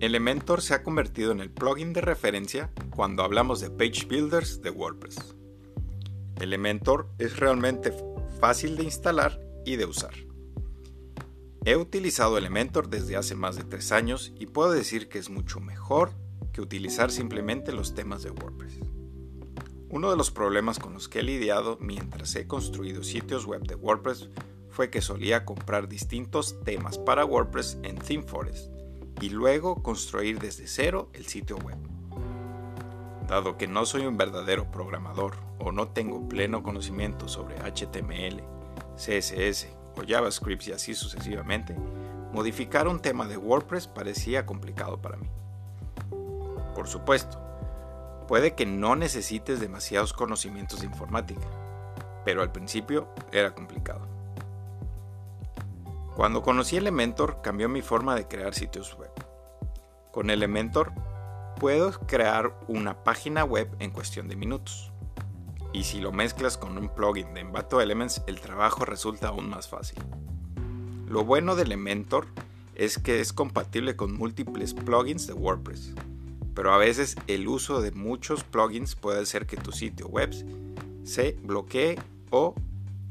Elementor se ha convertido en el plugin de referencia cuando hablamos de page builders de WordPress. Elementor es realmente fácil de instalar y de usar. He utilizado Elementor desde hace más de 3 años y puedo decir que es mucho mejor que utilizar simplemente los temas de WordPress. Uno de los problemas con los que he lidiado mientras he construido sitios web de WordPress fue que solía comprar distintos temas para WordPress en ThemeForest y luego construir desde cero el sitio web. Dado que no soy un verdadero programador o no tengo pleno conocimiento sobre HTML, CSS o JavaScript y así sucesivamente, modificar un tema de WordPress parecía complicado para mí. Por supuesto, puede que no necesites demasiados conocimientos de informática, pero al principio era complicado. Cuando conocí Elementor cambió mi forma de crear sitios web. Con Elementor puedo crear una página web en cuestión de minutos. Y si lo mezclas con un plugin de Envato Elements, el trabajo resulta aún más fácil. Lo bueno de Elementor es que es compatible con múltiples plugins de WordPress, pero a veces el uso de muchos plugins puede hacer que tu sitio web se bloquee o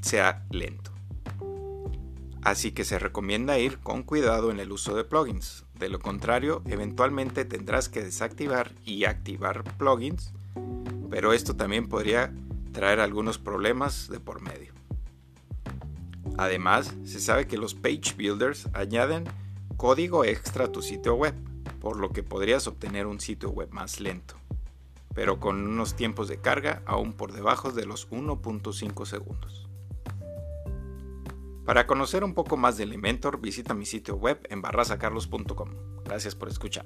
sea lento así que se recomienda ir con cuidado en el uso de plugins. De lo contrario, eventualmente tendrás que desactivar y activar plugins, pero esto también podría traer algunos problemas de por medio. Además, se sabe que los page builders añaden código extra a tu sitio web, por lo que podrías obtener un sitio web más lento, pero con unos tiempos de carga aún por debajo de los 1.5 segundos. Para conocer un poco más de Elementor, visita mi sitio web en barrasacarlos.com. Gracias por escuchar.